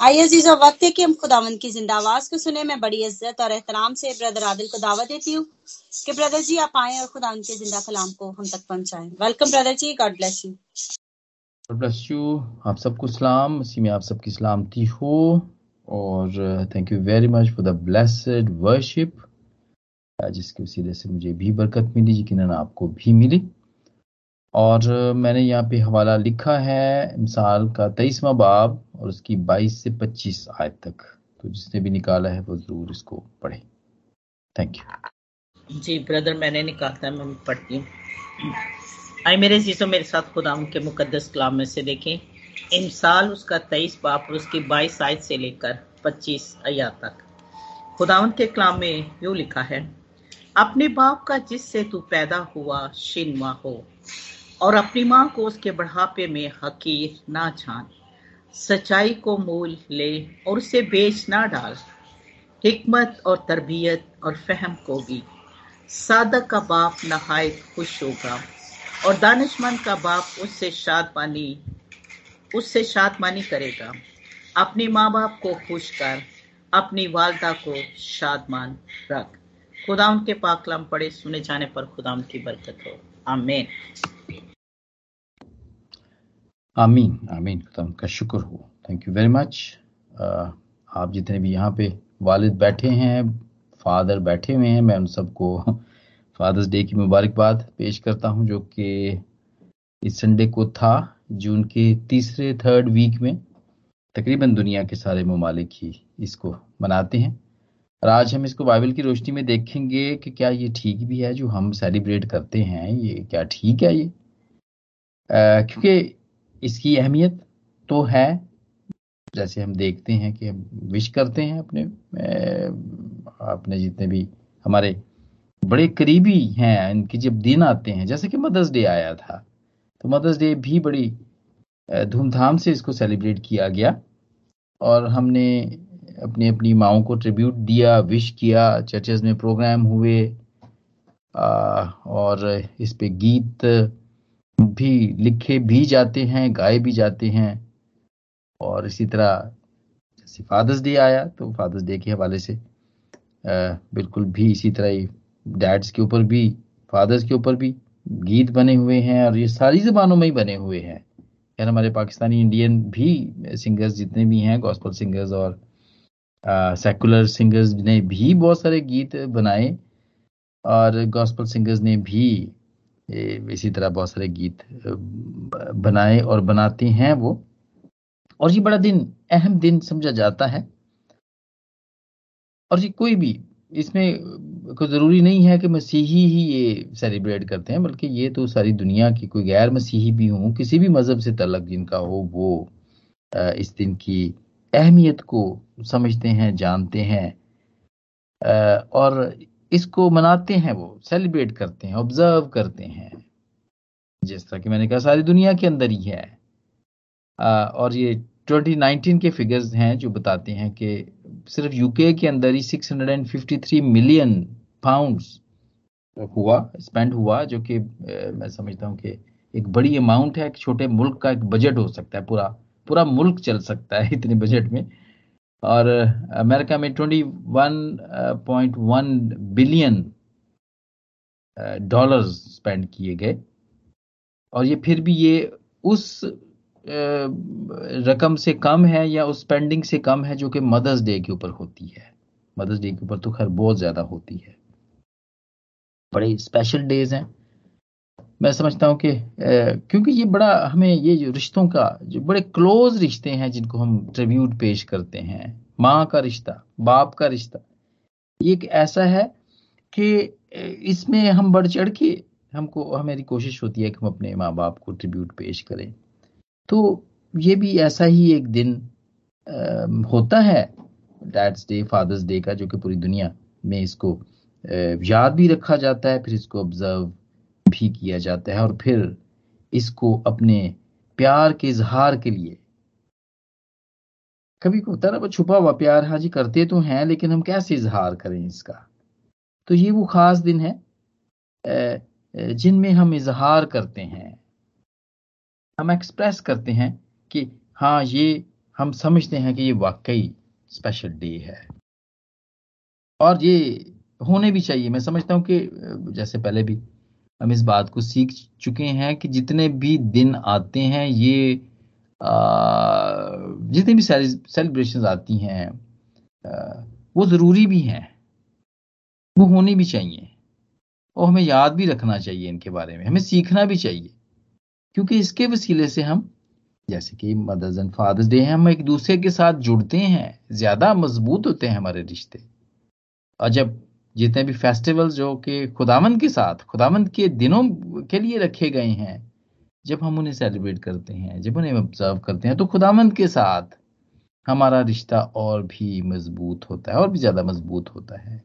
आइए अज़ीज़ और वक्त है कि हम खुदावंद की ज़िंदा आवाज़ को सुने। मैं बड़ी इज़्ज़त और एहतराम से ब्रदर आदिल को दावत देती हूँ कि ब्रदर जी, आप आए और खुदावंद के ज़िंदा कलाम को हम तक पहुंचाएँ। Welcome brother ji. God bless you God bless you आप सबको सलाम। इसी में आप सबकी सलामती हो। और thank you very much for the blessed worship जिसके वसीले से मुझे भी बरकत मिली यकीन आपको भी मिली। और मैंने यहाँ पे हवाला लिखा है मिसाल का तेईसवा बाब और उसकी बाईस से पच्चीस आयत तक। तो जिसने भी निकाला है वो ज़रूर इसको पढ़े। थैंक यू जी ब्रदर मैंने निकालता है, मैं पढ़ती हूँ। आए मेरे जीजों, मेरे साथ खुदा के मुकदस कलाम में से देखें। इमसाल उसका तेईस बाप और उसकी बाईस आयत से लेकर पच्चीस अया तक। खुदावन के कलाम में यूँ लिखा है, अपने बाप का जिससे तू पैदा हुआ, शिनवा हो और अपनी माँ को उसके बढ़ापे में हकीर ना छान। सच्चाई को मोल ले और उसे बेच ना डाल। हमत और तरबियत और फहम को भी। सादक का बाप नहायत खुश होगा और दानिशमंद का बाप उससे शादमानी उससे शादमानी करेगा। अपने माँ बाप को खुश कर, अपनी वालदा को शादमान रख। खुदा उनके पाकलम पड़े सुने जाने पर खुदा की बरकत हो। आमेन। आमीन आमीन खुदा का शुक्र हो। थैंक यू वेरी मच आप जितने भी यहाँ पे वालिद बैठे हैं, फादर बैठे हुए हैं, मैं उन सबको फादर्स डे की मुबारकबाद पेश करता हूँ, जो कि इस संडे को था, जून के तीसरे, थर्ड वीक में। तकरीबन दुनिया के सारे ममालिक ही इसको मनाते हैं। और आज हम इसको बाइबल की रोशनी में देखेंगे कि क्या ये ठीक भी है जो हम सेलिब्रेट करते हैं, ये क्या ठीक है ये? क्योंकि इसकी अहमियत तो है जैसे हम देखते हैं कि हम विश करते हैं अपने अपने जितने भी हमारे बड़े करीबी हैं इनके जब दिन आते हैं जैसे कि मदर्स डे आया था तो मदर्स डे भी बड़ी धूमधाम से इसको सेलिब्रेट किया गया और हमने अपनी अपनी माओ को ट्रिब्यूट दिया विश किया चर्चेज में प्रोग्राम हुए आ, और इस पे गीत भी लिखे भी जाते हैं गाए भी जाते हैं। और इसी तरह जैसे फादर्स डे आया तो फादर्स डे के हवाले से आ, बिल्कुल भी इसी तरह ही डैड्स के ऊपर भी फादर्स के ऊपर भी गीत बने हुए हैं और ये सारी जबानों में ही बने हुए हैं। यार हमारे पाकिस्तानी इंडियन भी सिंगर्स जितने भी हैं गॉस्पल सिंगर्स और सेकुलर सिंगर्स ने भी बहुत सारे गीत बनाए और गॉस्पल सिंगर्स ने भी इसी तरह बहुत सारे गीत बनाए और बनाते हैं वो। और ये बड़ा दिन, अहम दिन समझा जाता है। और ये कोई भी, इसमें कोई ज़रूरी नहीं है कि मसीही ही ये सेलिब्रेट करते हैं, बल्कि ये तो सारी दुनिया की, कोई गैर मसीही भी हो, किसी भी मज़हब से तलक जिनका हो, वो इस दिन की अहमियत को समझते हैं, जानते हैं। और इसको मनाते हैं वो सेलिब्रेट करते हैं ऑब्ज़र्व करते हैं। जिस तरह की मैंने कहा सारी दुनिया के अंदर ही है। आ, और ये 2019 के फिगर्स हैं जो बताते हैं कि सिर्फ़ यूके के अंदर ही 653 मिलियन पाउंड्स हुआ स्पेंड हुआ जो कि मैं समझता हूँ कि एक बड़ी अमाउंट है एक छोटे मुल्क का एक बजट हो सकता है पूरा पूरा मुल्क चल सकता है इतने बजट में। और अमेरिका में 21.1 बिलियन डॉलर्स स्पेंड किए गए। और ये फिर भी ये उस रकम से कम है या उस स्पेंडिंग से कम है जो कि मदर्स डे के ऊपर होती है। मदर्स डे के ऊपर तो खैर बहुत ज़्यादा होती है। बड़े स्पेशल डेज़ हैं। मैं समझता हूँ कि क्योंकि ये बड़ा हमें ये जो रिश्तों का जो बड़े क्लोज रिश्ते हैं जिनको हम ट्रिब्यूट पेश करते हैं माँ का रिश्ता बाप का रिश्ता ये एक ऐसा है कि इसमें हम बढ़ चढ़ के हमको हमारी कोशिश होती है कि हम अपने माँ बाप को ट्रिब्यूट पेश करें। तो ये भी ऐसा ही एक दिन आ, होता है डैड्स डे फादर्स डे का जो कि पूरी दुनिया में इसको याद भी रखा जाता है फिर इसको ऑब्ज़र्व भी किया जाता है और फिर इसको अपने प्यार के इजहार के लिए। कभी होता ना छुपा हुआ प्यार हाँ जी, करते तो हैं, लेकिन हम कैसे इजहार करें इसका? तो ये वो खास दिन है जिनमें हम इजहार करते हैं। हम एक्सप्रेस करते हैं कि हाँ ये हम समझते हैं कि ये वाकई स्पेशल डे है। और ये होने भी चाहिए। मैं समझता हूँ कि जैसे पहले भी हम इस बात को सीख चुके हैं कि जितने भी दिन आते हैं, ये जितनी भी सेलिब्रेशन आती हैं वो ज़रूरी भी हैं। वो होनी भी चाहिए। और हमें याद भी रखना चाहिए इनके बारे में। हमें सीखना भी चाहिए। क्योंकि इसके वसीले से हम, जैसे कि मदर्स एंड फादर्स डे हम एक दूसरे के साथ जुड़ते हैं, ज़्यादा मज़बूत होते हैं हमारे रिश्ते। और जब जितने भी फेस्टिवल्स जो कि खुदामंद के साथ खुदामंद के दिनों के लिए रखे गए हैं, जब हम उन्हें सेलिब्रेट करते हैं, जब उन्हें ऑब्ज़र्व करते हैं तो खुदामंद के साथ हमारा रिश्ता और भी मज़बूत होता है, और भी ज़्यादा मज़बूत होता है।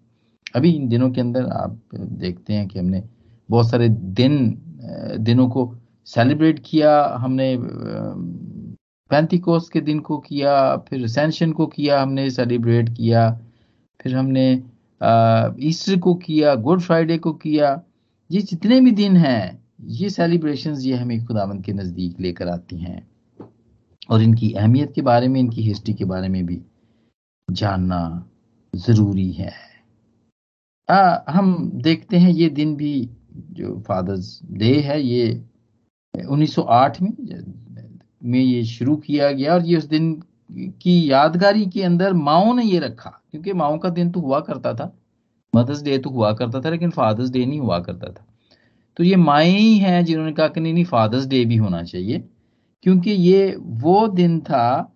अभी इन दिनों के अंदर आप देखते हैं कि हमने बहुत सारे दिन दिनों को सेलिब्रेट किया, हमने पैंतीकोस के दिन को किया, फिर सेंशन को किया, हमने सेलिब्रेट किया, फिर हमने ईस्टर को किया गुड फ्राइडे को किया ये जितने भी दिन हैं ये सेलिब्रेशन ये हमें खुदावंत के नज़दीक लेकर आती हैं। और इनकी अहमियत के बारे में इनकी हिस्ट्री के बारे में भी जानना ज़रूरी है। आ, हम देखते हैं ये दिन भी जो फादर्स डे है ये 1908 में में ये शुरू किया गया और ये उस दिन की यादगारी के अंदर माओ ने ये रखा। क्योंकि माओ का दिन तो हुआ करता था, मदर्स डे तो हुआ करता था, लेकिन फादर्स डे नहीं हुआ करता था। तो ये माए ही हैं जिन्होंने कहा कि नहीं नहीं, फादर्स डे भी होना चाहिए, क्योंकि ये वो दिन था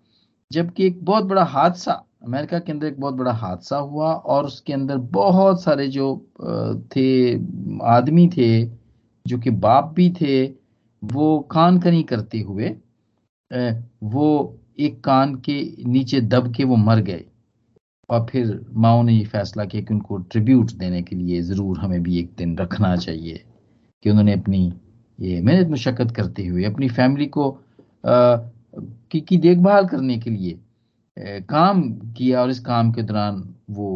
जबकि एक बहुत बड़ा हादसा, अमेरिका के अंदर एक बहुत बड़ा हादसा हुआ और उसके अंदर बहुत सारे जो थे, आदमी थे, जो कि बाप भी थे, वो कान कनी करते हुए वो एक कान के नीचे दब के वो मर गए। और फिर माओ ने ये फैसला किया कि उनको ट्रिब्यूट देने के लिए ज़रूर हमें भी एक दिन रखना चाहिए कि उन्होंने अपनी ये मेहनत मशक्क़त करते हुए अपनी फैमिली को की, की देखभाल करने के लिए काम किया और इस काम के दौरान वो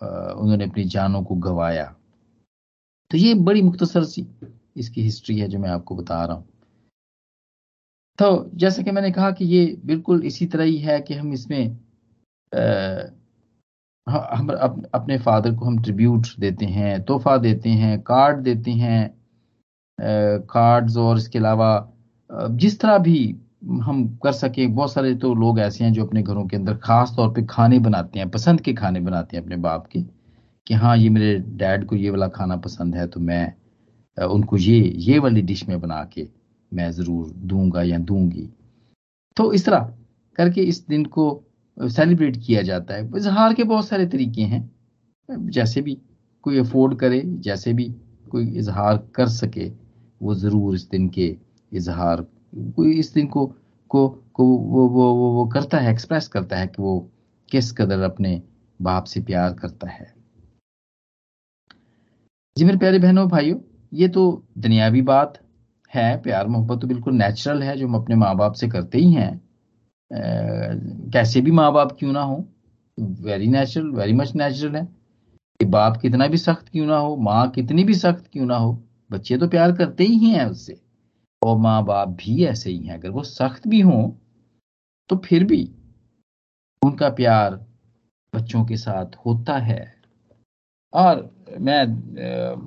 उन्होंने अपनी जानों को गवाया। तो ये बड़ी मुख्तसर सी इसकी हिस्ट्री है जो मैं आपको बता रहा हूँ। तो जैसे कि मैंने कहा कि ये बिल्कुल इसी तरह ही है कि हम इसमें हम अपने फादर को हम ट्रिब्यूट देते हैं, तोहफा देते हैं, कार्ड देते हैं कार्ड्स और इसके अलावा जिस तरह भी हम कर सके, बहुत सारे तो लोग ऐसे हैं जो अपने घरों के अंदर खास तौर पे खाने बनाते हैं, पसंद के खाने बनाते हैं अपने बाप के, कि हाँ ये मेरे डैड को ये वाला खाना पसंद है तो मैं उनको ये ये वाली डिश में बना के मैं ज़रूर दूँगा या दूँगी। तो इस तरह करके इस दिन को सेलिब्रेट किया जाता है। इजहार के बहुत सारे तरीके हैं। जैसे भी कोई अफोर्ड करे जैसे भी कोई इजहार कर सके वो ज़रूर इस दिन के इजहार कोई इस दिन को को को वो वो वो, वो करता है एक्सप्रेस करता है कि वो किस कदर अपने बाप से प्यार करता है। जी मेरे प्यारे बहनों भाइयों ये तो दुनियावी बात है। प्यार मोहब्बत तो बिल्कुल नेचुरल है जो हम अपने माँ बाप से करते ही हैं। कैसे भी माँ बाप क्यों ना हो? Very natural very much natural है। कि बाप कितना भी सख्त क्यों ना हो, माँ कितनी भी सख्त क्यों ना हो, बच्चे तो प्यार करते ही हैं उससे। और माँ बाप भी ऐसे ही हैं। अगर वो सख्त भी हों तो फिर भी उनका प्यार बच्चों के साथ होता है। और मैं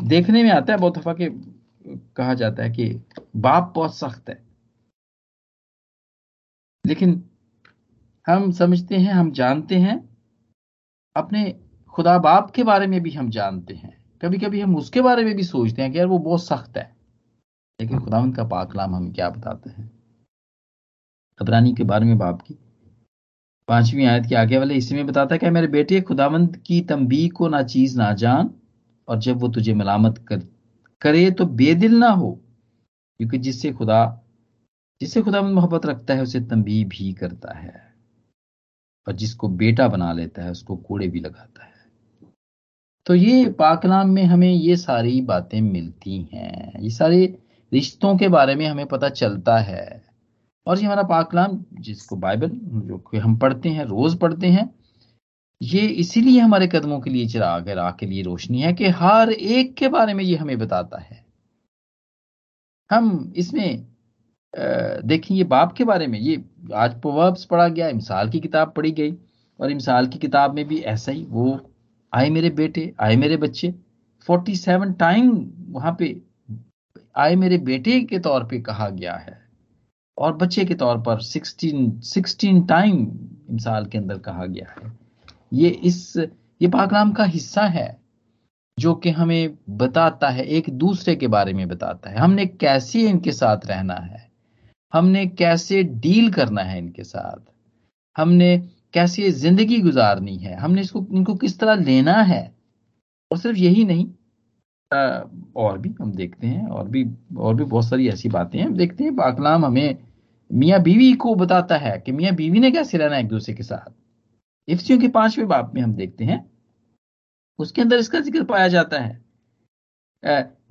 देखने में आता है बहुत दफ़ा के कहा जाता है कि बाप बहुत सख्त है। लेकिन हम समझते हैं, हम जानते हैं। अपने खुदा बाप के बारे में भी हम जानते हैं। कभी कभी हम उसके बारे में भी सोचते हैं कि यार वो बहुत सख्त है। लेकिन खुदावंत का पाकलाम हमें क्या बताते हैं? अबरानी के बारे में बाप की। पांचवी आयत के आगे वाले इसी में बताता है कि मेरे बेटे, खुदावंत की तंबी को ना चीज़ ना जान, और जब वो तुझे मलामत कर, करे तो बेदिल ना हो। क्योंकि जिससे खुदा जिससे खुदा मोहब्बत रखता है, उसे तंबी भी करता है। और जिसको बेटा बना लेता है, उसको कूड़े भी लगाता है। तो ये पाकलाम में हमें ये सारी बातें मिलती हैं। ये सारे रिश्तों के बारे में हमें पता चलता है। और ये हमारा पाकलाम, जिसको बाइबल, जो कि हम पढ़ते हैं, रोज पढ़ते हैं, ये इसीलिए हमारे कदमों के लिए चिराग है राह के लिए रोशनी है कि हर एक के बारे में ये हमें बताता है। हम इसमें देखिए ये बाप के बारे में, ये आज प्रोवर्ब्स पढ़ा गया, इमसाल की किताब पढ़ी गई, और इमसाल की किताब में भी ऐसा ही, वो आए मेरे बेटे, आए मेरे बच्चे 47 टाइम वहाँ पे आए मेरे बेटे के तौर पे कहा गया है, और बच्चे के तौर पर 16 16 टाइम इमसाल के अंदर कहा गया है। ये इस, ये पाकलाम का हिस्सा है, जो कि हमें बताता है, एक दूसरे के बारे में बताता है। हमने कैसे इनके साथ रहना है? हमने कैसे डील करना है इनके साथ? हमने कैसे ज़िंदगी गुजारनी है? हमने इसको इनको किस तरह लेना है? और सिर्फ़ यही नहीं आ, और भी हम देखते हैं और भी और भी बहुत सारी ऐसी बातें हैं। देखते हैं पाकलाम हमें मियाँ बीवी को बताता है कि मियाँ बीवी ने कैसे रहना है एक दूसरे के साथ। इफ्सियों के पाँचवें बाप में हम देखते हैं उसके अंदर इसका ज़िक्र पाया जाता है।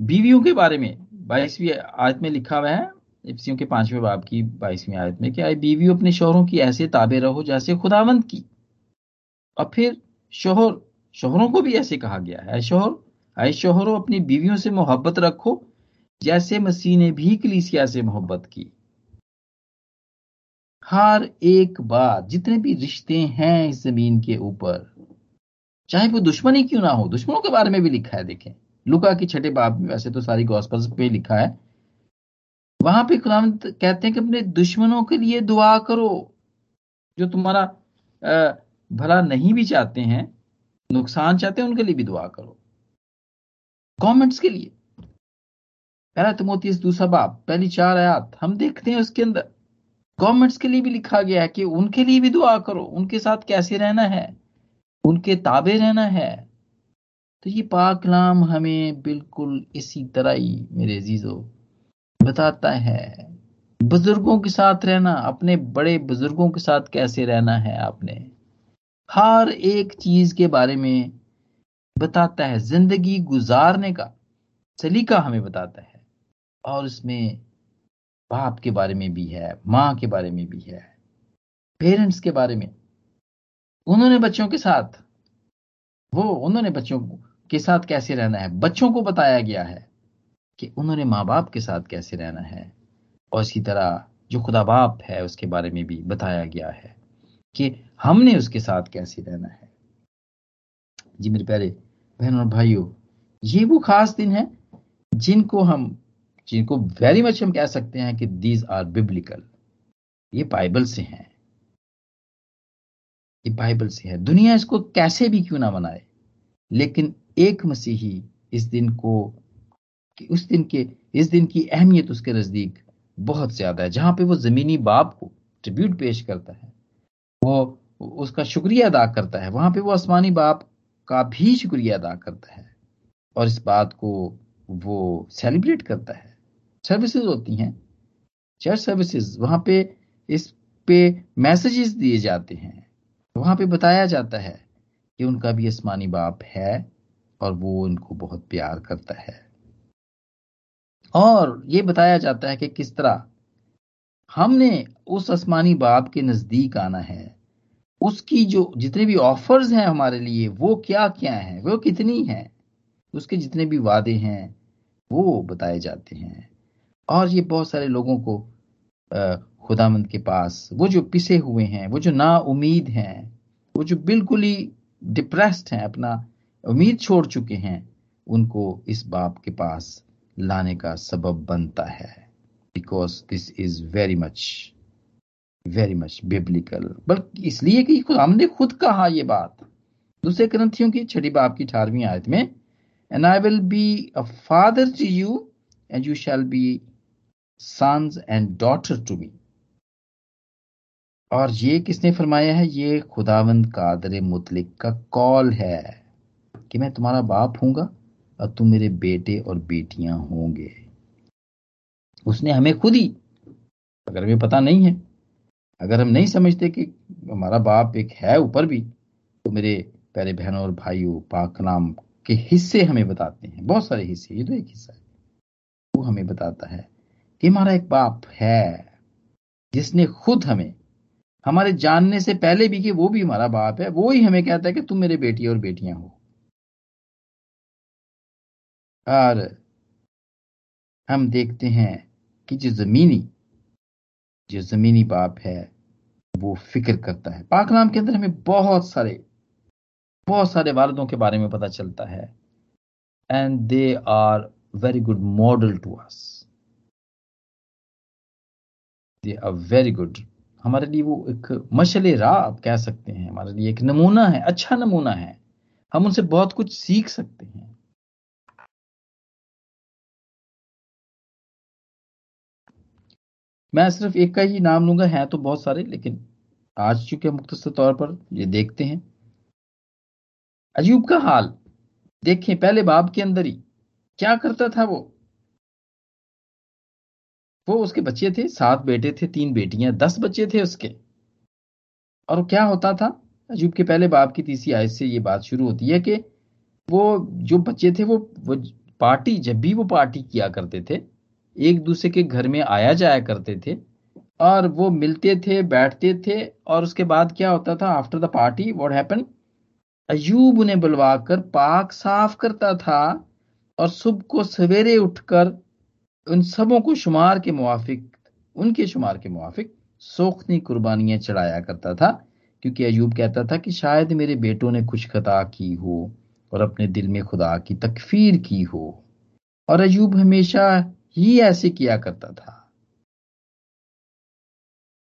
बीवियों के बारे में बाईसवीं आयत में लिखा हुआ है इफ्सियों के पाँचवें बाप की बाईसवीं आयत में कि आए बीवियों अपने शोहरों की ऐसे ताबे रहो जैसे खुदावंत की। और फिर शोहर, शोहरों को भी ऐसे कहा गया है शोहर आए शोहरों, अपनी बीवियों से मोहब्बत रखो जैसे मसीह ने भी कलीसिया से मोहब्बत की। हर एक बात, जितने भी रिश्ते हैं इस ज़मीन के ऊपर, चाहे वो दुश्मनी क्यों ना हो, दुश्मनों के बारे में भी लिखा है, देखें। लुका की छठे बाप में वैसे तो सारी गॉस्पल्स पे लिखा है वहाँ पे खुदाम कहते हैं कि अपने दुश्मनों के लिए दुआ करो। जो तुम्हारा भला नहीं भी चाहते हैं, नुकसान चाहते हैं, उनके लिए भी दुआ करो। गवर्नमेंट्स के लिए। पहला तमोती दूसरा बाप, पहली चार आयात। हम देखते हैं उसके अंदर। गवर्नमेंट्स के लिए भी लिखा गया है कि उनके लिए भी दुआ करो। उनके साथ कैसे रहना है? उनके ताबे रहना है। तो ये पाकलाम हमें बिल्कुल इसी तरह ही, मेरे अजीजों बताता है, बुज़ुर्गों के साथ रहना, अपने बड़े बुज़ुर्गों के साथ कैसे रहना है आपने? हर एक चीज़ के बारे में बताता है, ज़िंदगी गुजारने का सलीका हमें बताता है। और उसमें बाप के बारे में भी है, माँ के बारे में भी है, पेरेंट्स के बारे में। उन्होंने बच्चों के साथ, वो उन्होंने बच्चों के साथ कैसे रहना है? बच्चों को बताया गया है। कि उन्होंने माँ बाप के साथ कैसे रहना है? और इसी तरह जो खुदा बाप है, उसके बारे में भी बताया गया है कि हमने उसके साथ कैसे रहना है। जी मेरे प्यारे बहन और भाइयों, ये वो खास दिन है जिनको हम, जिनको वेरी मच हम कह सकते हैं कि दीज आर बिब्लिकल ये बाइबल से हैं। ये बाइबल से है। दुनिया इसको कैसे भी क्यों ना मनाए, लेकिन एक मसीही इस दिन को उस दिन के, इस दिन की अहमियत उसके नज़दीक बहुत ज़्यादा है, जहाँ पे वो जमीनी बाप को ट्रिब्यूट पेश करता है। वो, उसका शुक्रिया अदा करता है। वहाँ पे वो आसमानी बाप का भी शुक्रिया अदा करता है और इस बात को वो सेलिब्रेट करता है। सर्विसेज़ होती हैं। चर्च सर्विसेज़ वहाँ पे इस पे मैसेजेस दिए जाते हैं। वहाँ पे बताया जाता है कि उनका भी आसमानी बाप है और वो उनको बहुत प्यार करता है। और ये बताया जाता है कि किस तरह? हमने उस आसमानी बाप के नज़दीक आना है। उसकी जो जितने भी ऑफर्स हैं हमारे लिए, वो क्या क्या है? वो कितनी है? उसके जितने भी वादे हैं, वो बताए जाते हैं। और ये बहुत सारे लोगों को खुदामंद के पास, वो जो पिसे हुए हैं, वो जो ना उम्मीद हैं, वो जो बिल्कुल ही डिप्रेस्ड हैं, अपना उम्मीद छोड़ चुके हैं, उनको इस बाप के पास लाने का सबब बनता है। Because this is very much very much biblical बल्कि इसलिए कि खुदाम ने खुद कहा यह बात। दूसरे ग्रंथियों की छठी बाप की अठारहवीं आयत में and I will be a father to you and you shall be sons and daughter to me और ये किसने फरमाया है? ये खुदावंद कादर मुतलिक का कॉल है। कि मैं तुम्हारा बाप हूँगा। और तुम मेरे बेटे और बेटियाँ होंगे। उसने हमें खुद ही, अगर हमें पता नहीं है, अगर हम नहीं समझते कि हमारा बाप एक है ऊपर भी तो मेरे प्यारे बहनों और भाइयों, पाक नाम के हिस्से हमें बताते हैं। बहुत सारे हिस्से, ये तो एक हिस्सा है। वो हमें बताता है कि हमारा एक बाप है, जिसने खुद हमें, हमारे जानने से पहले भी कि वो भी हमारा बाप है, वो ही हमें कहता है कि तुम मेरे बेटी और बेटियाँ हो। और हम देखते हैं कि जो जमीनी जो जमीनी बाप है, वो फ़िक्र करता है। पाक नाम के अंदर हमें बहुत सारे बहुत सारे वालदों के बारे में पता चलता है। And they are very good model to us they are very good हमारे लिए वो एक मशले राह आप कह सकते हैं। हमारे लिए एक नमूना है अच्छा नमूना है। हम उनसे बहुत कुछ सीख सकते हैं। मैं सिर्फ़ एक का ही नाम लूँगा, है तो बहुत सारे, लेकिन आज चुके मुख्तर तौर पर ये देखते हैं। अजूब का हाल, देखें पहले बाब के अंदर ही, क्या करता था वो? वो उसके बच्चे थे, सात बेटे थे, तीन बेटियाँ, दस बच्चे थे उसके। और क्या होता था? अजूब के पहले बाप की तीसरी आयत से ये बात शुरू होती है कि वो जो बच्चे थे, वो वो पार्टी, जब भी वो पार्टी किया करते थे एक दूसरे के घर में आया जाया करते थे और वो मिलते थे, बैठते थे और उसके बाद क्या होता था? After the party what happen Ayub उन्हें बुलवाकर पाक साफ़ करता था और सुबह को सवेरे उठकर उन सबों को शुमार के मुआफिक, उनके शुमार के मुआफिक सोखनी कुर्बानियाँ चढ़ाया करता था, क्योंकि अयूब कहता था कि शायद मेरे बेटों ने कुछ खता की हो और अपने दिल में खुदा की तकफीर की हो। और अयूब हमेशा ही ऐसे किया करता था।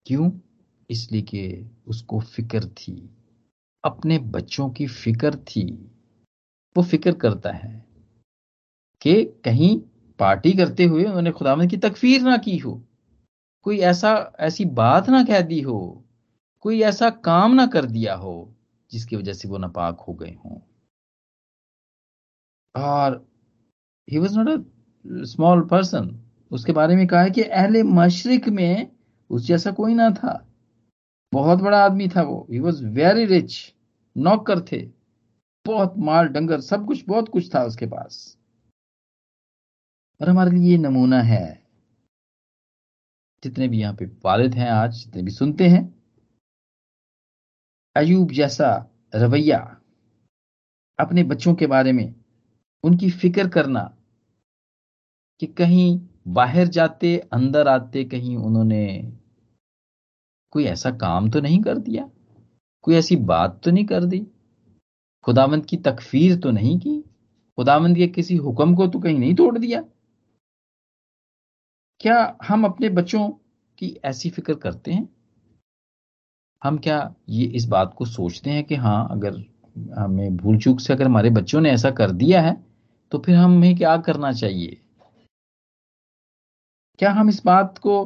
क्यों? इसलिए कि उसको फ़िक्र थी। अपने बच्चों की फ़िक्र थी। वो फ़िक्र करता है कि कहीं पार्टी करते हुए उन्होंने खुदावंद की तकफीर ना की हो। कोई ऐसा, ऐसी बात ना कह दी हो। कोई ऐसा काम ना कर दिया हो जिसकी वजह से वो नापाक हो गए हों। और he was not a small person उसके बारे में कहा है कि अहले मशरक में उस जैसा कोई ना था। बहुत बड़ा आदमी था वो। ही वॉज़ वेरी रिच नौकर थे। बहुत माल, डंगर, सब कुछ, बहुत कुछ था उसके पास। और हमारे लिए ये नमूना है। जितने भी यहाँ पे वालिद हैं आज, जितने भी सुनते हैं, अयूब जैसा रवैया अपने बच्चों के बारे में, उनकी फ़िक्र करना कि कहीं बाहर जाते, अंदर आते कहीं उन्होंने कोई ऐसा काम तो नहीं कर दिया? कोई ऐसी बात तो नहीं कर दी? खुदावंत की तकफीर तो नहीं की? खुदावंत के किसी हुक्म को तो कहीं नहीं तोड़ दिया? क्या हम अपने बच्चों की ऐसी फ़िक्र करते हैं? हम क्या ये इस बात को सोचते हैं कि हाँ अगर हमें भूल चूक से अगर हमारे बच्चों ने ऐसा कर दिया है तो फिर हमें क्या करना चाहिए? क्या हम इस बात को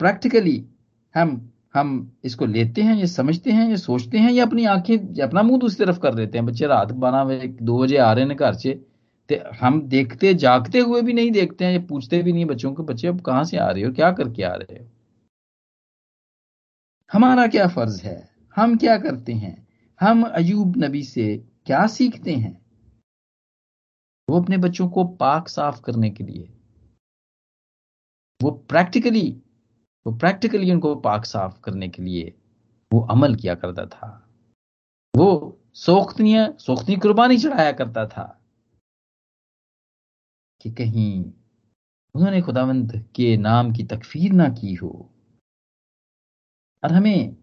प्रैक्टिकली हम हम इसको लेते हैं, ये समझते हैं, या सोचते हैं या अपनी आँखें अपना मुँह दूसरी तरफ़ कर देते हैं? बच्चे रात बारह बजे दो बजे आ रहे हैं घर से हम देखते, जागते हुए भी नहीं देखते हैं, या पूछते भी नहीं बच्चों को, बच्चे अब कहाँ से आ रहे हो, क्या करके आ रहे हो? हमारा क्या फ़र्ज़ है? हम क्या करते हैं? हम अयूब नबी से क्या सीखते हैं? वो अपने बच्चों को पाक साफ़ करने के लिए वो प्रैक्टिकली वो प्रैक्टिकली उनको पाक साफ़ करने के लिए वो अमल किया करता था। वो सोख्तनिया सोख्तनी कुर्बानी चढ़ाया करता था कि कहीं उन्होंने खुदावंत के नाम की तकफीर ना की हो। और हमें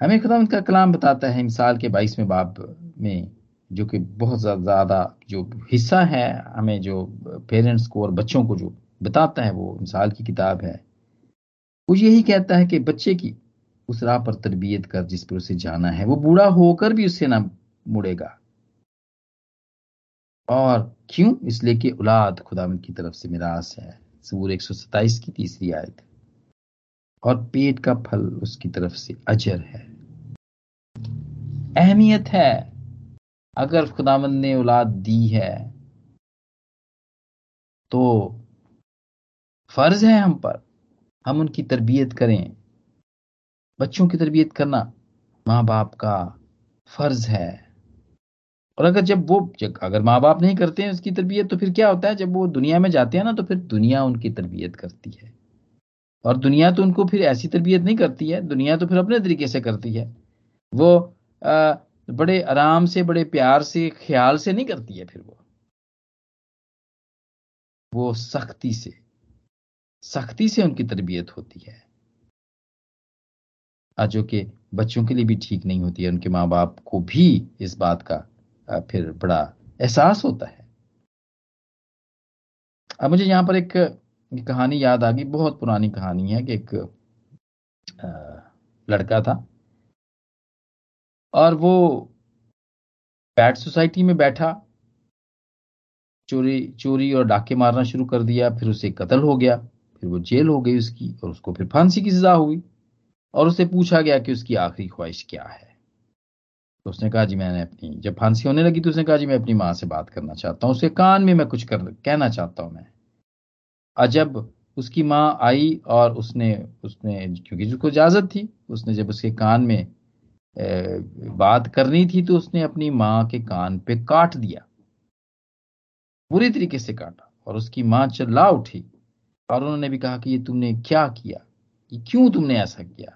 हमें खुदावंत का कलाम बताता है मिसाल के बाईसवें बाब में, जो कि बहुत ज़्यादा, जो हिस्सा है हमें जो पेरेंट्स को और बच्चों को जो बताता है वो, मिसाल की किताब है। वो यही कहता है कि बच्चे की उस राह पर तरबियत कर, जिस पर उसे जाना है। वो बूढ़ा होकर भी उससे ना मुड़ेगा। और क्यों? इसलिए कि औलाद खुदावंद की तरफ़ से मिरास है। सबूर एक की तीसरी आयत। और पेट का फल उसकी तरफ़ से अजर है। अहमियत है, अगर खुदावंद ने औलाद दी है तो फ़र्ज़ है हम पर। हम उनकी तरबियत करें। बच्चों की तरबियत करना माँ बाप का फ़र्ज़ है। और अगर जब वो जब अगर माँ बाप नहीं करते हैं उसकी तरबियत तो फिर क्या होता है? जब वो दुनिया में जाते हैं ना तो फिर दुनिया उनकी तरबियत करती है। और दुनिया तो उनको फिर ऐसी तरबियत नहीं करती है दुनिया तो फिर अपने तरीके से करती है। वो आ, बड़े आराम से बड़े प्यार से ख्याल से नहीं करती है फिर वो। वो सख्ती से। सख्ती से उनकी तरबियत होती है। जो कि बच्चों के लिए भी ठीक नहीं होती है। उनके माँ बाप को भी इस बात का फिर बड़ा एहसास होता है। अब मुझे यहाँ पर एक कहानी याद आ गई। बहुत पुरानी कहानी है कि एक लड़का था और वो बैड सोसाइटी में बैठा। चोरी चोरी और डाके मारना शुरू कर दिया, फिर उसे कत्ल हो गया। फिर वो जेल हो गई उसकी और उसको फिर फांसी की सजा हुई और उसे पूछा गया कि उसकी आखिरी ख्वाहिश क्या है। तो उसने कहा, जी, मैंने अपनी, जब फांसी होने लगी तो उसने कहा, जी, मैं अपनी माँ से बात करना चाहता हूँ, उसके कान में मैं कुछ कर, कहना चाहता हूँ मैं। अजब उसकी माँ आई और उसने उसने, क्योंकि उसको इजाज़त थी, उसने जब उसके कान में बात करनी थी तो उसने अपनी माँ के कान पे काट दिया। बुरी तरीके से काटा और उसकी माँ चिल्ला उठी। और उन्होंने भी कहा कि ये तुमने क्या किया? ये क्यों तुमने ऐसा किया?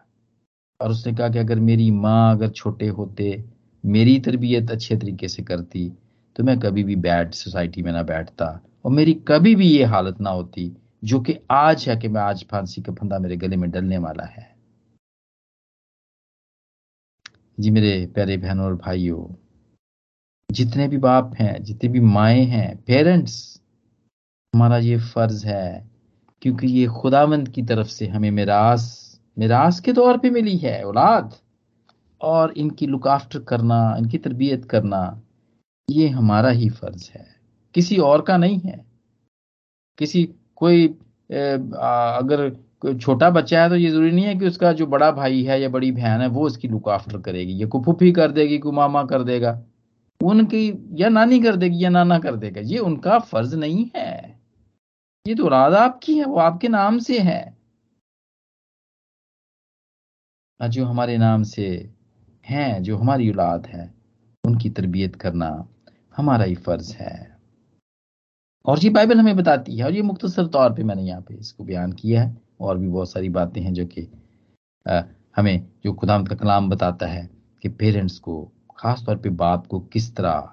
और उसने कहा कि अगर मेरी माँ अगर छोटे होते, मेरी तरबियत अच्छे तरीके से करती तो मैं कभी भी बैड सोसाइटी में ना बैठता। और मेरी कभी भी ये हालत ना होती, जो कि आज है कि मैं आज फांसी का फंदा मेरे गले में डलने वाला है। जी मेरे प्यारे बहनों और भाइयों, जितने भी बाप हैं, जितने भी माए हैं, पेरेंट्स, हमारा ये फ़र्ज़ है क्योंकि ये खुदावंद की तरफ़ से हमें मिरास मिरास के तौर पे मिली है, औलाद। और इनकी लुक आफ्टर करना, इनकी तरबियत करना, ये हमारा ही फ़र्ज़ है। किसी और का नहीं है। किसी, कोई अगर कोई छोटा बच्चा है तो ये ज़रूरी नहीं है कि उसका जो बड़ा भाई है या बड़ी बहन है, वो उसकी लुक आफ्टर करेगी। या को फुफी कर देगी को मामा कर देगा। उनकी, या नानी कर देगी, या नाना कर देगा। ये उनका फ़र्ज़ नहीं है। ये तो औलाद आपकी है, वो आपके नाम से है। जो हमारे नाम से हैं, जो हमारी औलाद है, उनकी तरबियत करना हमारा ही फ़र्ज़ है। और ये बाइबल हमें बताती है, और ये मुख्तसर तौर पे मैंने यहाँ पे इसको बयान किया है, और भी बहुत सारी बातें हैं जो कि हमें जो खुदाम का कलाम बताता है कि पेरेंट्स को खास तौर पे बाप को किस तरह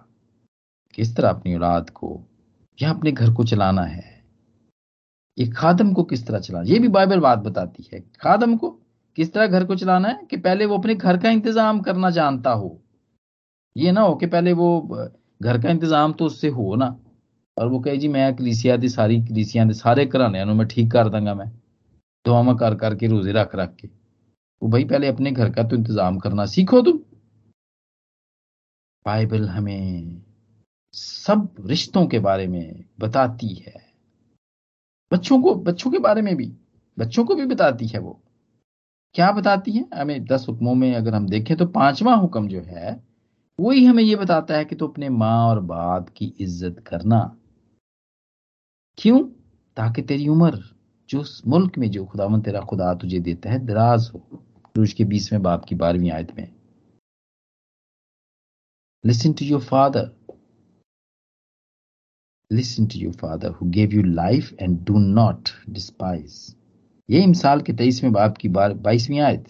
किस तरह अपनी औलाद को या अपने घर को चलाना है। एक खादम को किस तरह चलाना ये भी बाइबल बात बताती है। खादम को किस तरह घर को चलाना है कि पहले वो अपने घर का इंतज़ाम करना जानता हो। ये ना हो कि पहले वो घर का इंतज़ाम तो उससे हो ना। और वो कहे, जी, मैं कलीसिया दी सारी कलीसिया सारे घराने मैं ठीक कर दूँगा मैं। दुआवा कर करके रोज़े रख रख के। वो भाई, पहले अपने घर का तो इंतज़ाम करना सीखो तुम। बाइबल हमें सब रिश्तों के बारे में बताती है। बच्चों को, बच्चों के बारे में भी, बच्चों को भी बताती है वो। क्या बताती है? हमें दस हुक्मों में अगर हम देखें तो पांचवा हुक्म जो है, वही हमें ये बताता है कि तो अपने माँ और बाप की इज़्ज़त करना। क्यों? ताकि तेरी उम्र, जो उस मुल्क में जो खुदावन तेरा खुदा तुझे देता है, दराज हो। रूज के बीसवें बाप की बारहवीं आयत में। Listen to your father listen to your father who gave you life and do not despise ये इमसाल के तेईसवें बाप की बाईसवीं आयत।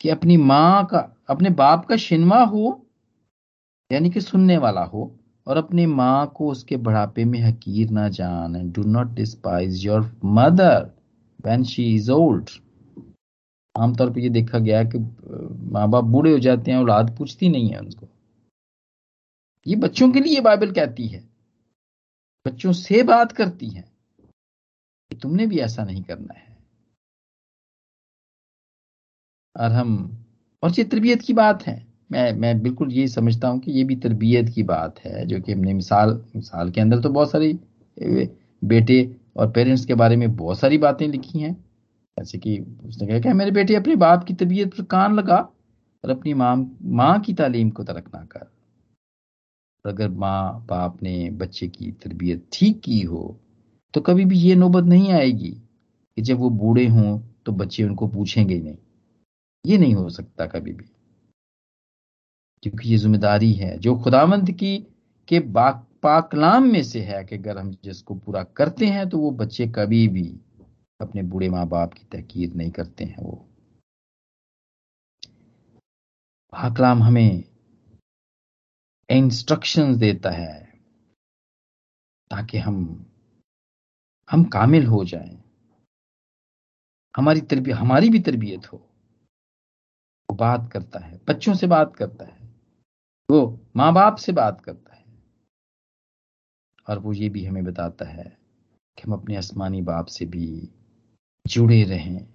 कि अपनी माँ का, अपने बाप का शिनवा हो, यानी कि सुनने वाला हो, और अपनी माँ को उसके बढ़ापे में हकीर ना जान। Do not despise your mother when she is old आमतौर पर यह देखा गया कि माँ बाप बूढ़े हो जाते हैं, औलाद पूछती नहीं है उनको। ये बच्चों के लिए बाइबल कहती है। बच्चों से बात करती है तुमने भी ऐसा नहीं करना है। और हम, और ये तरबियत की बात है। मैं मैं बिल्कुल ये समझता हूँ कि ये भी तरबियत की बात है, जो कि हमने मिसाल मिसाल के अंदर तो बहुत सारी बेटे और पेरेंट्स के बारे में बहुत सारी बातें लिखी हैं। जैसे कि उसने कहा कि मेरे बेटे अपने बाप की तरबियत पर कान लगा और अपनी माँ माँ की तालीम को तरक ना कर? अगर माँ बाप ने बच्चे की तरबियत ठीक की हो तो कभी भी ये नौबत नहीं आएगी कि जब वो बूढ़े हों तो बच्चे उनको पूछेंगे ही नहीं। ये नहीं हो सकता कभी भी। क्योंकि ये ज़िम्मेदारी है, जो खुदावंत की, के बाक पाकलाम में से है कि अगर हम जिसको पूरा करते हैं तो वो बच्चे कभी भी अपने बूढ़े माँ बाप की तहकीर नहीं करते हैं वो। पाकलाम हमें इंस्ट्रक्शंस देता है ताकि हम हम कामिल हो जाएँ। हमारी तरबियत हमारी भी तरबियत हो। वो बात करता है, बच्चों से बात करता है, वो माँ बाप से बात करता है। और वो ये भी हमें बताता है कि हम अपने आसमानी बाप से भी जुड़े रहें।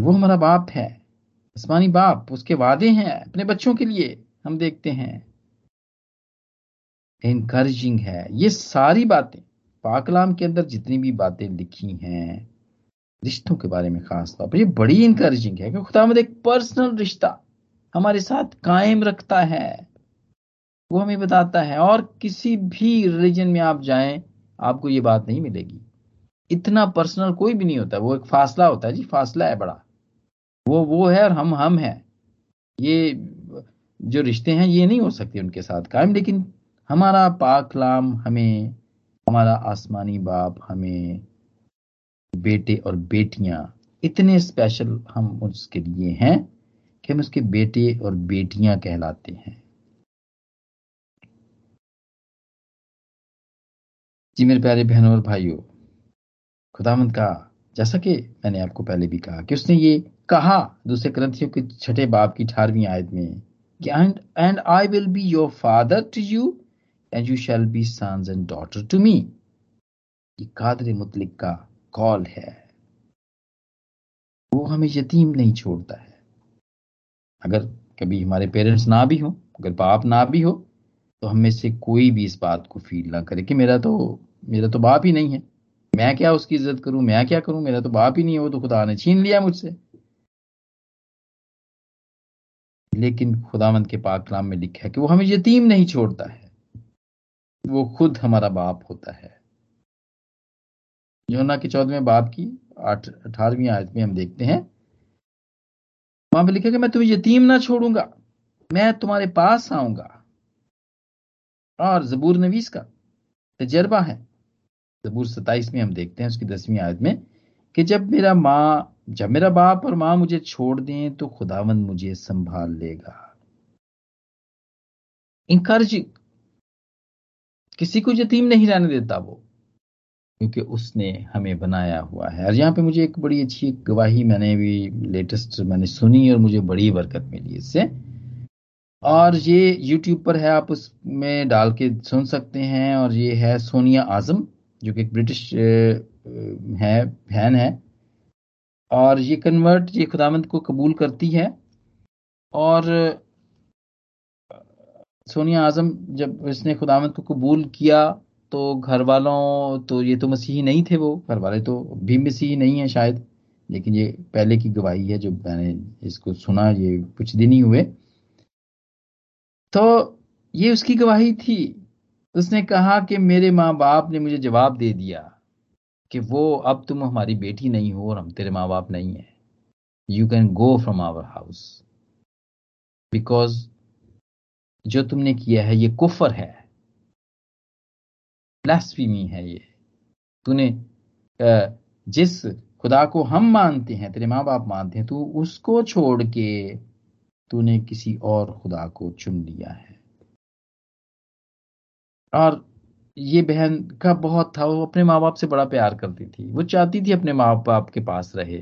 वो हमारा बाप है, आसमानी बाप, उसके वादे हैं अपने बच्चों के लिए। हम देखते हैं। इनकरेजिंग है। ये सारी बातें, पाकलाम के अंदर जितनी भी बातें लिखी हैं, रिश्तों के बारे में खास तौर पर, ये बड़ी इंकरेजिंग है कि खुदावंद एक पर्सनल रिश्ता हमारे साथ कायम रखता है। वो हमें बताता है, और किसी भी रिलीजन में आप जाएँ, आपको ये बात नहीं मिलेगी। इतना पर्सनल कोई भी नहीं होता, वो एक फासला होता है जी, फासला है बड़ा। वो वो है और हम हम हैं। ये जो रिश्ते हैं, ये नहीं हो सकते उनके साथ कायम, लेकिन हमारा पाकलाम हमें, हमारा आसमानी बाप हमें, बेटे और बेटियाँ, इतने स्पेशल हम उसके लिए हैं कि हम उसके बेटे और बेटियाँ कहलाते हैं। जी मेरे प्यारे बहनों और भाइयों खुदामंद का, जैसा कि मैंने आपको पहले भी कहा कि उसने ये कहा, दूसरे ग्रंथियों के छठे बाप की अठारहवीं आयत में and and I will be your father to you and you shall be sons and daughter to me ये कादर मुतलिक का कॉल है। वो हमें यतीम नहीं छोड़ता है। अगर कभी हमारे पेरेंट्स ना भी हो, अगर बाप ना भी हो तो हम में से कोई भी इस बात को फील ना करे कि मेरा तो मेरा तो बाप ही नहीं है। मैं क्या उसकी इज़्ज़त करूँ, मैं क्या करूँ, मेरा तो बाप ही नहीं है, वो तो खुदा ने छीन लिया मुझसे। लेकिन खुदावंत के पाक कलाम में लिखा है कि वो हमें यतीम नहीं छोड़ता है। वो खुद हमारा बाप होता है। योना के चौदहवें बाप की आठ, अठारहवीं आयत में हम देखते हैं। वहाँ पर लिखा कि मैं तुम्हें यतीम ना छोड़ूँगा, मैं तुम्हारे पास आऊँगा। और जबूर नवीस का तजर्बा है। जबूर सताइस में हम देखते हैं, उसकी दसवीं आयत में कि जब मेरा माँ जब मेरा बाप और माँ मुझे छोड़ दें तो खुदावंद मुझे संभाल लेगा। इंकरेजिंग किसी को यतीम नहीं रहने देता वो, क्योंकि उसने हमें बनाया हुआ है। और यहाँ पे मुझे एक बड़ी अच्छी गवाही मैंने भी लेटेस्ट मैंने सुनी और मुझे बड़ी बरकत मिली इससे। और ये यूट्यूब पर है, आप उसमें डाल के सुन सकते हैं। और ये है सोनिया आज़म, जो कि एक ब्रिटिश है बहन है। और ये कन्वर्ट ये खुदामंद को कबूल करती है। और, सोनिया आज़म, जब इसने खुदामंद को कबूल किया तो घर वालों तो ये तो मसीही नहीं थे वो। घर वाले तो भी मसीही नहीं है शायद, लेकिन ये पहले की गवाही है, जो मैंने इसको सुना, ये कुछ दिन ही हुए। तो ये उसकी गवाही थी। उसने कहा कि मेरे माँ बाप ने मुझे जवाब दे दिया। कि वो अब तुम हमारी बेटी नहीं हो और हम तेरे माँ बाप नहीं है। You can go from our house because जो तुमने किया है, ये कुफर है। ब्लास्फीमी है ये। तूने जिस खुदा को हम मानते हैं, तेरे माँ बाप मानते हैं, तू उसको छोड़ के तूने किसी और खुदा को चुन लिया है। और ये बहन का बहुत था, वो अपने माँ बाप से बड़ा प्यार करती थी। वो चाहती थी अपने माँ बाप के पास रहे।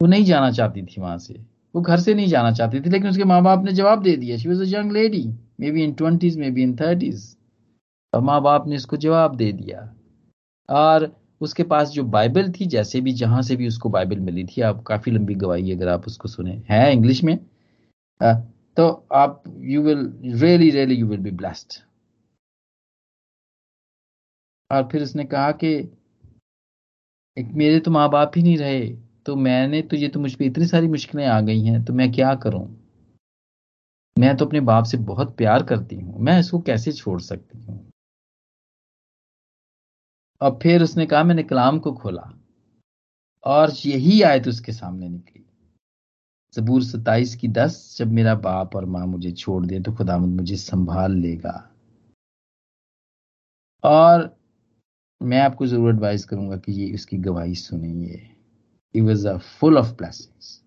वो नहीं जाना चाहती थी वहाँ से। वो घर से नहीं जाना चाहती थी, लेकिन उसके माँ बाप ने जवाब दे दिया। She was a young lady maybe in twenties maybe in thirties और माँ बाप ने उसको जवाब दे दिया। और उसके पास जो बाइबल थी, जैसे भी, जहाँ से भी उसको बाइबल मिली थी, आप काफ़ी लंबी गवाही अगर आप उसको सुने। है इंग्लिश में? तो आप you will really really you will be blessed और फिर उसने कहा कि मेरे तो माँ बाप ही नहीं रहे तो मैंने तो ये तो मुझ पर इतनी सारी मुश्किलें आ गई हैं तो मैं क्या करूँ? मैं तो अपने बाप से बहुत प्यार करती हूँ, मैं इसको कैसे छोड़ सकती हूँ? और फिर उसने कहा, मैंने कलाम को खोला और यही आयत उसके सामने निकली। जबूर सताइस की दस, जब मेरा बाप और माँ मुझे छोड़ दे तो खुदामद मुझे संभाल लेगा। और मैं आपको ज़रूर एडवाइस करूँगा कि ये उसकी गवाही सुनिए it was a full of blessings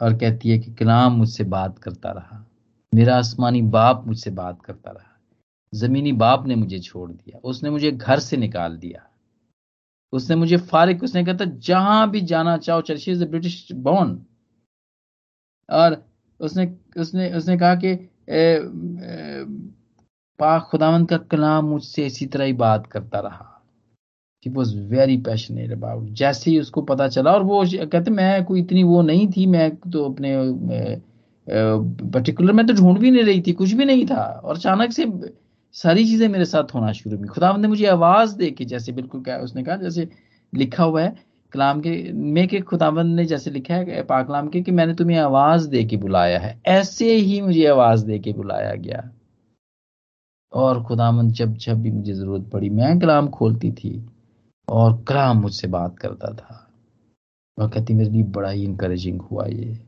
और कहती है कि कलाम मुझसे बात करता रहा। मेरा आसमानी बाप मुझसे बात करता रहा। जमीनी बाप ने मुझे छोड़ दिया। उसने मुझे घर से निकाल दिया। उसने मुझे फारिग, उसने कहा था, जहाँ भी जाना चाहो चर्ची इज़ अ ब्रिटिश बॉर्न और उसने उसने उसने कहा कि पाक खुदावन का कलाम मुझसे इसी तरह ही बात करता रहा। He was very passionate about जैसे ही उसको पता चला और वो कहते, मैं कोई इतनी वो नहीं थी, मैं तो अपने पर्टिकुलर मैं तो ढूंढ भी नहीं रही थी, कुछ भी नहीं था। और अचानक से सारी चीज़ें मेरे साथ होना शुरू हुई। खुदा ने मुझे आवाज़ दे के जैसे बिल्कुल क्या उसने कहा, जैसे लिखा हुआ है, कलाम के, में के खुदावंद ने जैसे लिखा है पाकलाम के, कि मैंने तुम्हें आवाज़ दे के बुलाया है। ऐसे ही मुझे आवाज़ दे के बुलाया गया। और खुदावंद जब जब भी मुझे ज़रूरत पड़ी, मैं कलाम खोलती थी और कलाम मुझसे बात करता था। और कहती, मेरे लिए बड़ा ही इंकरेजिंग हुआ ये।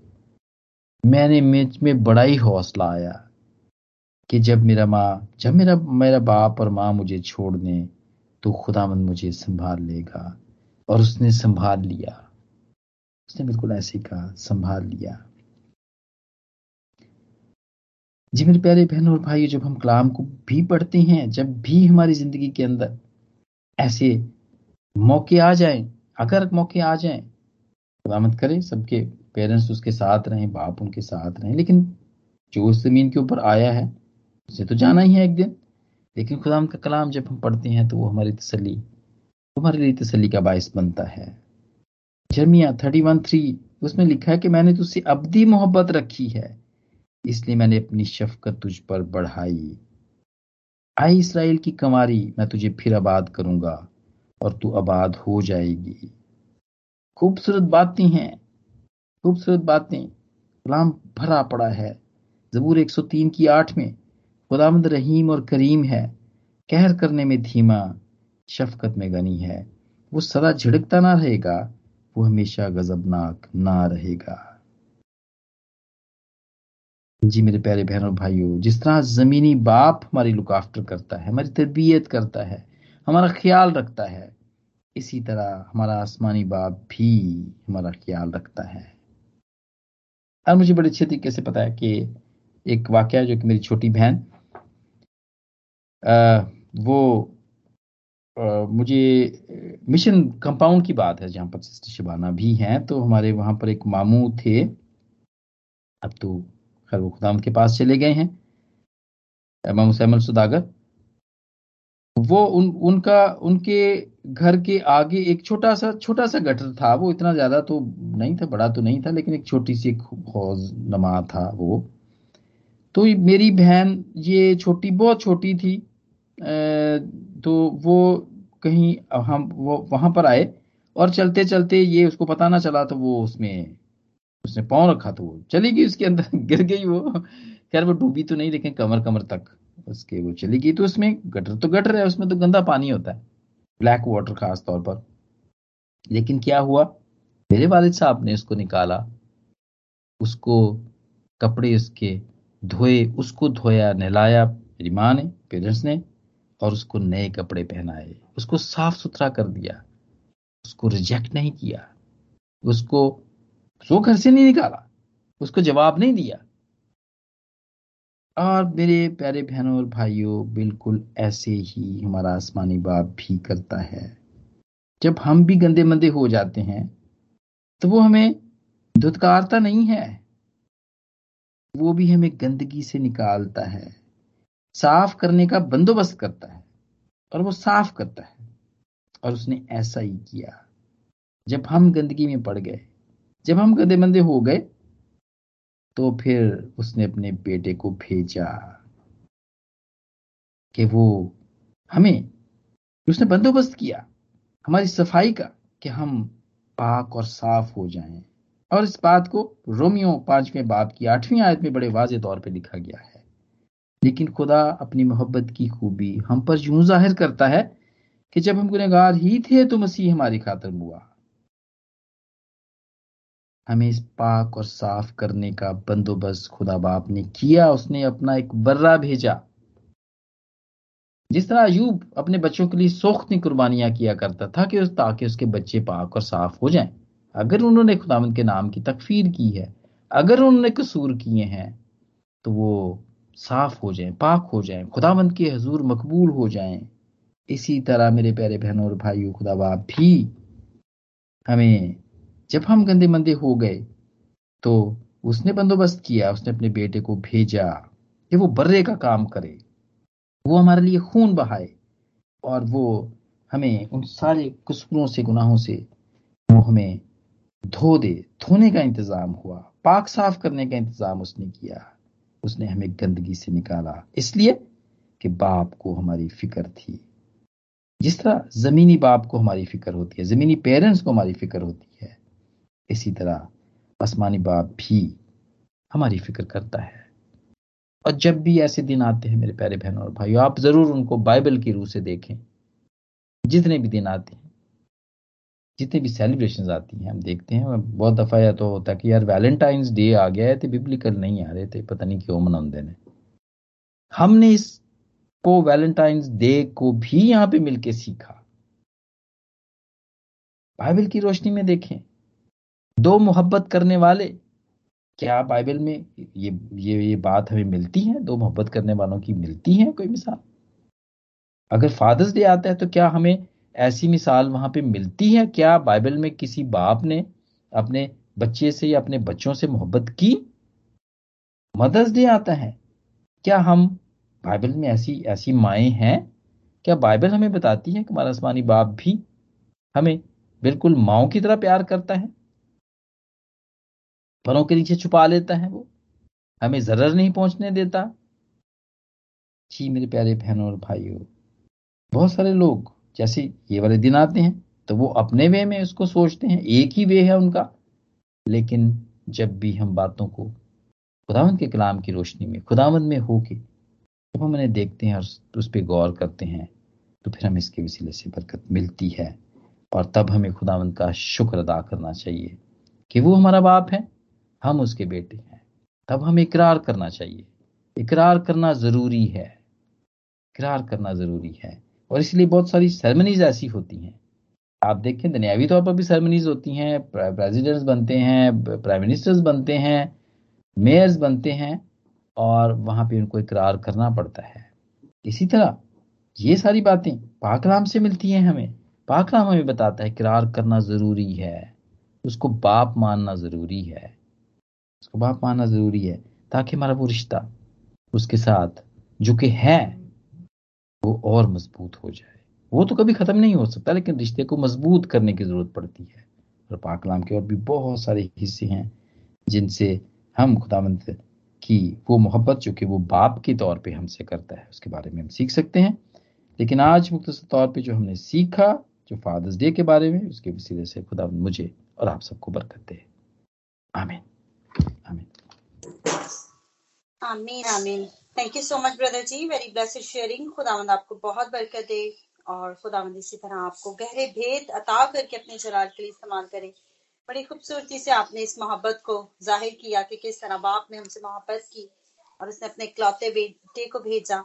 मैंने मेज में बड़ा ही हौसला आया कि जब मेरा माँ, जब मेरा मेरा बाप और माँ मुझे छोड़ दें तो खुदामंद मुझे संभाल लेगा। और उसने संभाल लिया। उसने बिल्कुल ऐसे कहा, संभाल लिया। जी मेरे प्यारे बहन और भाई जब हम कलाम को भी पढ़ते हैं, जब भी हमारी ज़िंदगी के अंदर ऐसे मौके आ जाएँ, अगर मौके आ जाएँ खुदामत करें सबके पेरेंट्स उसके साथ रहें, बाप उनके साथ रहें, लेकिन जो उस ज़मीन के ऊपर आया है, उसे तो जाना ही है एक दिन। लेकिन खुदाम का कलाम जब हम पढ़ते हैं तो वो हमारी तसली हमारे लिए तसली का बायस बनता है। जर्मिया थर्टी वन थ्री, उसमें लिखा है कि मैंने तुझसे अबदी मोहब्बत रखी है। इसलिए मैंने अपनी शफकत तुझ पर बढ़ाई। आई इसराइल की कमारी मैं तुझे फिर आबाद करूँगा और तू आबाद हो जाएगी। खूबसूरत बातें हैं, खूबसूरत बातें। कलाम भरा पड़ा है। जबूर 103 की आठ में खुदामद रहीम और करीम है। कहर करने में धीमा, शफकत में गनी है। वो सदा झिड़कता ना रहेगा, वो हमेशा गजबनाक ना रहेगा। जी मेरे प्यारे बहन और भाइयों जिस तरह जमीनी बाप हमारी लुक आफ्टर करता है हमारी तरबियत करता है हमारा ख्याल रखता है इसी तरह हमारा आसमानी बाप भी हमारा ख्याल रखता है। और मुझे बड़े अच्छे तरीके से पता है कि एक वाक्य जो कि मेरी छोटी बहन वो आ, मुझे मिशन कंपाउंड की बात है जहाँ पर सिस्टर शिबाना भी हैं तो हमारे वहाँ पर एक मामू थे। अब तो खैर वो खुदाम के पास चले गए हैं। मामू सैमल सुदागर। वो उन, उनका, उनके घर के आगे एक छोटा सा छोटा सा गटर था। वो इतना ज़्यादा तो नहीं था, बड़ा तो नहीं था, लेकिन एक छोटी सी हौज नमा था वो। तो मेरी बहन, ये छोटी, बहुत छोटी थी। तो वो कहीं हम, वो वहाँ पर आए और चलते चलते ये उसको पता ना चला तो वो उसमें उसने पाँव रखा तो वो चली गई उसके अंदर, गिर गई वो। खैर, वो डूबी तो नहीं, लेकिन कमर कमर तक उसके वो चली गई। तो उसमें गटर तो गटर है, उसमें तो गंदा पानी होता है ब्लैक वाटर खास तौर पर। लेकिन क्या हुआ? मेरे वालिद साहब ने उसको निकाला, उसको कपड़े उसके धोए, उसको धोया, नहलाया, मेरी माँ ने पेरेंट्स ने, और उसको नए कपड़े पहनाए। उसको साफ़ सुथरा कर दिया, उसको रिजेक्ट नहीं किया, उसको वो घर से नहीं निकाला। उसको जवाब नहीं दिया। और मेरे प्यारे बहनों और भाइयों, बिल्कुल ऐसे ही हमारा आसमानी बाप भी करता है। जब हम भी गंदे मंदे हो जाते हैं तो वो हमें धुतकारता नहीं है। वो भी हमें गंदगी से निकालता है। साफ़ करने का बंदोबस्त करता है। और वो साफ़ करता है। और उसने ऐसा ही किया। जब हम गंदगी में पड़ गए जब हम मंदे हो गए तो फिर उसने अपने बेटे को भेजा कि वो हमें, उसने बंदोबस्त किया, हमारी सफ़ाई का, कि हम पाक और साफ़ हो जाएँ। और इस बात को रोमियो पाँचवें बाप की, आठवीं आयत में बड़े वाजे तौर पे लिखा गया है। लेकिन खुदा अपनी मोहब्बत की खूबी हम पर यूँ ज़ाहिर करता है कि जब हम गुनहगार ही थे तो मसीह हमारी खातर हुआ। हमें इस पाक और साफ़ करने का बंदोबस्त खुदा बाप ने किया, उसने अपना एक बर्रा भेजा। जिस तरह अयूब अपने बच्चों के लिए सोख्ती कुर्बानियाँ किया करता था कि उस, ताकि उसके बच्चे पाक और साफ़ हो जाएँ। अगर उन्होंने खुदावंद के नाम की तकफीर की है, अगर उन्होंने कसूर किए हैं तो वो साफ़ हो जाएँ, पाक हो जाएँ खुदावंत के हजूर मकबूल हो जाएँ। इसी तरह मेरे प्यारे बहनों और भाइयों, खुदा बाप भी हमें जब हम गंदे मंदे हो गए तो उसने बंदोबस्त किया, उसने अपने बेटे को भेजा कि वो बर्रे का काम करे। वो हमारे लिए खून बहाए और वो हमें उन सारे कसूरों से, गुनाहों से वो हमें धो दे। धोने का इंतज़ाम हुआ, पाक साफ़ करने का इंतज़ाम उसने किया। उसने हमें गंदगी से निकाला, इसलिए कि बाप को हमारी फ़िक्र थी। जिस तरह जमीनी बाप को हमारी फ़िक्र होती है, जमीनी पेरेंट्स को हमारी फ़िक्र होती है इसी तरह आसमानी बाप भी हमारी फ़िक्र करता है। और जब भी ऐसे दिन आते हैं मेरे प्यारे बहनों और भाइयों, आप ज़रूर उनको बाइबल की रूह से देखें। जितने भी दिन आते हैं, जितने भी सेलिब्रेशन आती हैं, हम देखते हैं। बहुत दफ़ा या तो होता है कि यार वैलेंटाइंस डे आ गया है तो बिब्लिकल नहीं आ रहे थे, पता नहीं क्यों मनाते ने हमने इस को वैलेंटाइंस डे को भी यहाँ पे मिलके सीखा। बाइबल की रोशनी में देखें। दो मोहब्बत करने वाले, क्या बाइबल में ये ये ये बात हमें मिलती है? दो मोहब्बत करने वालों की मिलती है कोई मिसाल? अगर फादर्स डे आता है तो क्या हमें ऐसी मिसाल वहाँ पे मिलती है? क्या बाइबल में किसी बाप ने अपने बच्चे से या अपने बच्चों से मोहब्बत की? मदर्स डे आता है। क्या हम बाइबल में ऐसी ऐसी माए हैं? क्या बाइबल हमें बताती है कि हमारा आसमानी बाप भी हमें बिल्कुल माओ की तरह प्यार करता है? परों के नीचे छुपा लेता है वो। हमें जरर नहीं पहुँचने देता। जी मेरे प्यारे बहनों और भाइयों, बहुत सारे लोग जैसे ये वाले दिन आते हैं तो वो अपने वे में उसको सोचते हैं, एक ही वे है उनका। लेकिन जब भी हम बातों को खुदावंद के कलाम की रोशनी में खुदावंद में होके जब हम उन्हें देखते हैं और उस पर गौर करते हैं तो फिर हमें इसके वसीले से बरकत मिलती है। और तब हमें खुदावंद का शुक्र अदा करना चाहिए कि वो हमारा बाप है। हम उसके बेटे हैं। तब हमें इकरार करना चाहिए। इकरार करना ज़रूरी है। इकरार करना ज़रूरी है। और इसलिए बहुत सारी सेरेमनीज ऐसी होती हैं। आप देखें, दुनियावी तौर पर भी सेरेमनीज होती हैं। प्रेसिडेंट्स बनते हैं प्राइम मिनिस्टर्स बनते हैं मेयर्स बनते हैं और वहाँ पे उनको इकरार करना पड़ता है। इसी तरह ये सारी बातें पाकलाम से मिलती हैं हमें। पाकलाम हमें बताता है इकरार करना ज़रूरी है। उसको बाप मानना ज़रूरी है। उसको बाप मानना ज़रूरी है, ताकि हमारा वो रिश्ता उसके साथ, जो कि है, वो और मज़बूत हो जाए। वो तो कभी खत्म नहीं हो सकता, लेकिन रिश्ते को मज़बूत करने की ज़रूरत पड़ती है। और पाकलाम के और भी बहुत सारे हिस्से हैं, जिनसे हम खुदावंत की वो मोहब्बत, जो कि वो बाप के तौर पे हमसे करता है, उसके बारे में हम सीख सकते हैं। लेकिन आज मुख्तर तौर पे जो हमने सीखा, जो फादर्स डे के बारे में, उसके वसीले से खुदा मुझे और आप सबको बरकत दे। आमीन। आमीन आमीन। Thank you so much brother ji. Very blessed sharing खुदावंद आपको बहुत बरकत दे और खुदावंद इसी तरह आपको गहरे भेद अता करके अपने जलाल के लिए इस्तेमाल करे। बड़ी खूबसूरती से आपने इस मोहब्बत को ज़ाहिर किया कि किस तरह बाप ने हमसे मोहब्बत की और उसने अपने इकलौते बेटे को भेजा।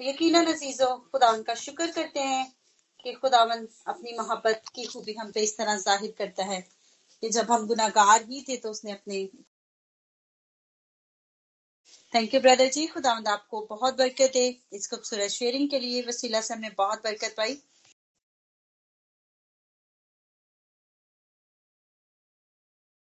तो यकीन अजीजो खुदावन का शुक्र करते हैं कि खुदावन अपनी मोहब्बत की खूबी हम पे इस तरह ज़ाहिर करता है कि जब हम गुनागार ही थे तो उसने अपने थैंक यू ब्रदर जी खुदा आपको बहुत बरकत दे। इस खूबसूरत शेयरिंग के लिए वसीला से हमने बहुत बरकत पाई।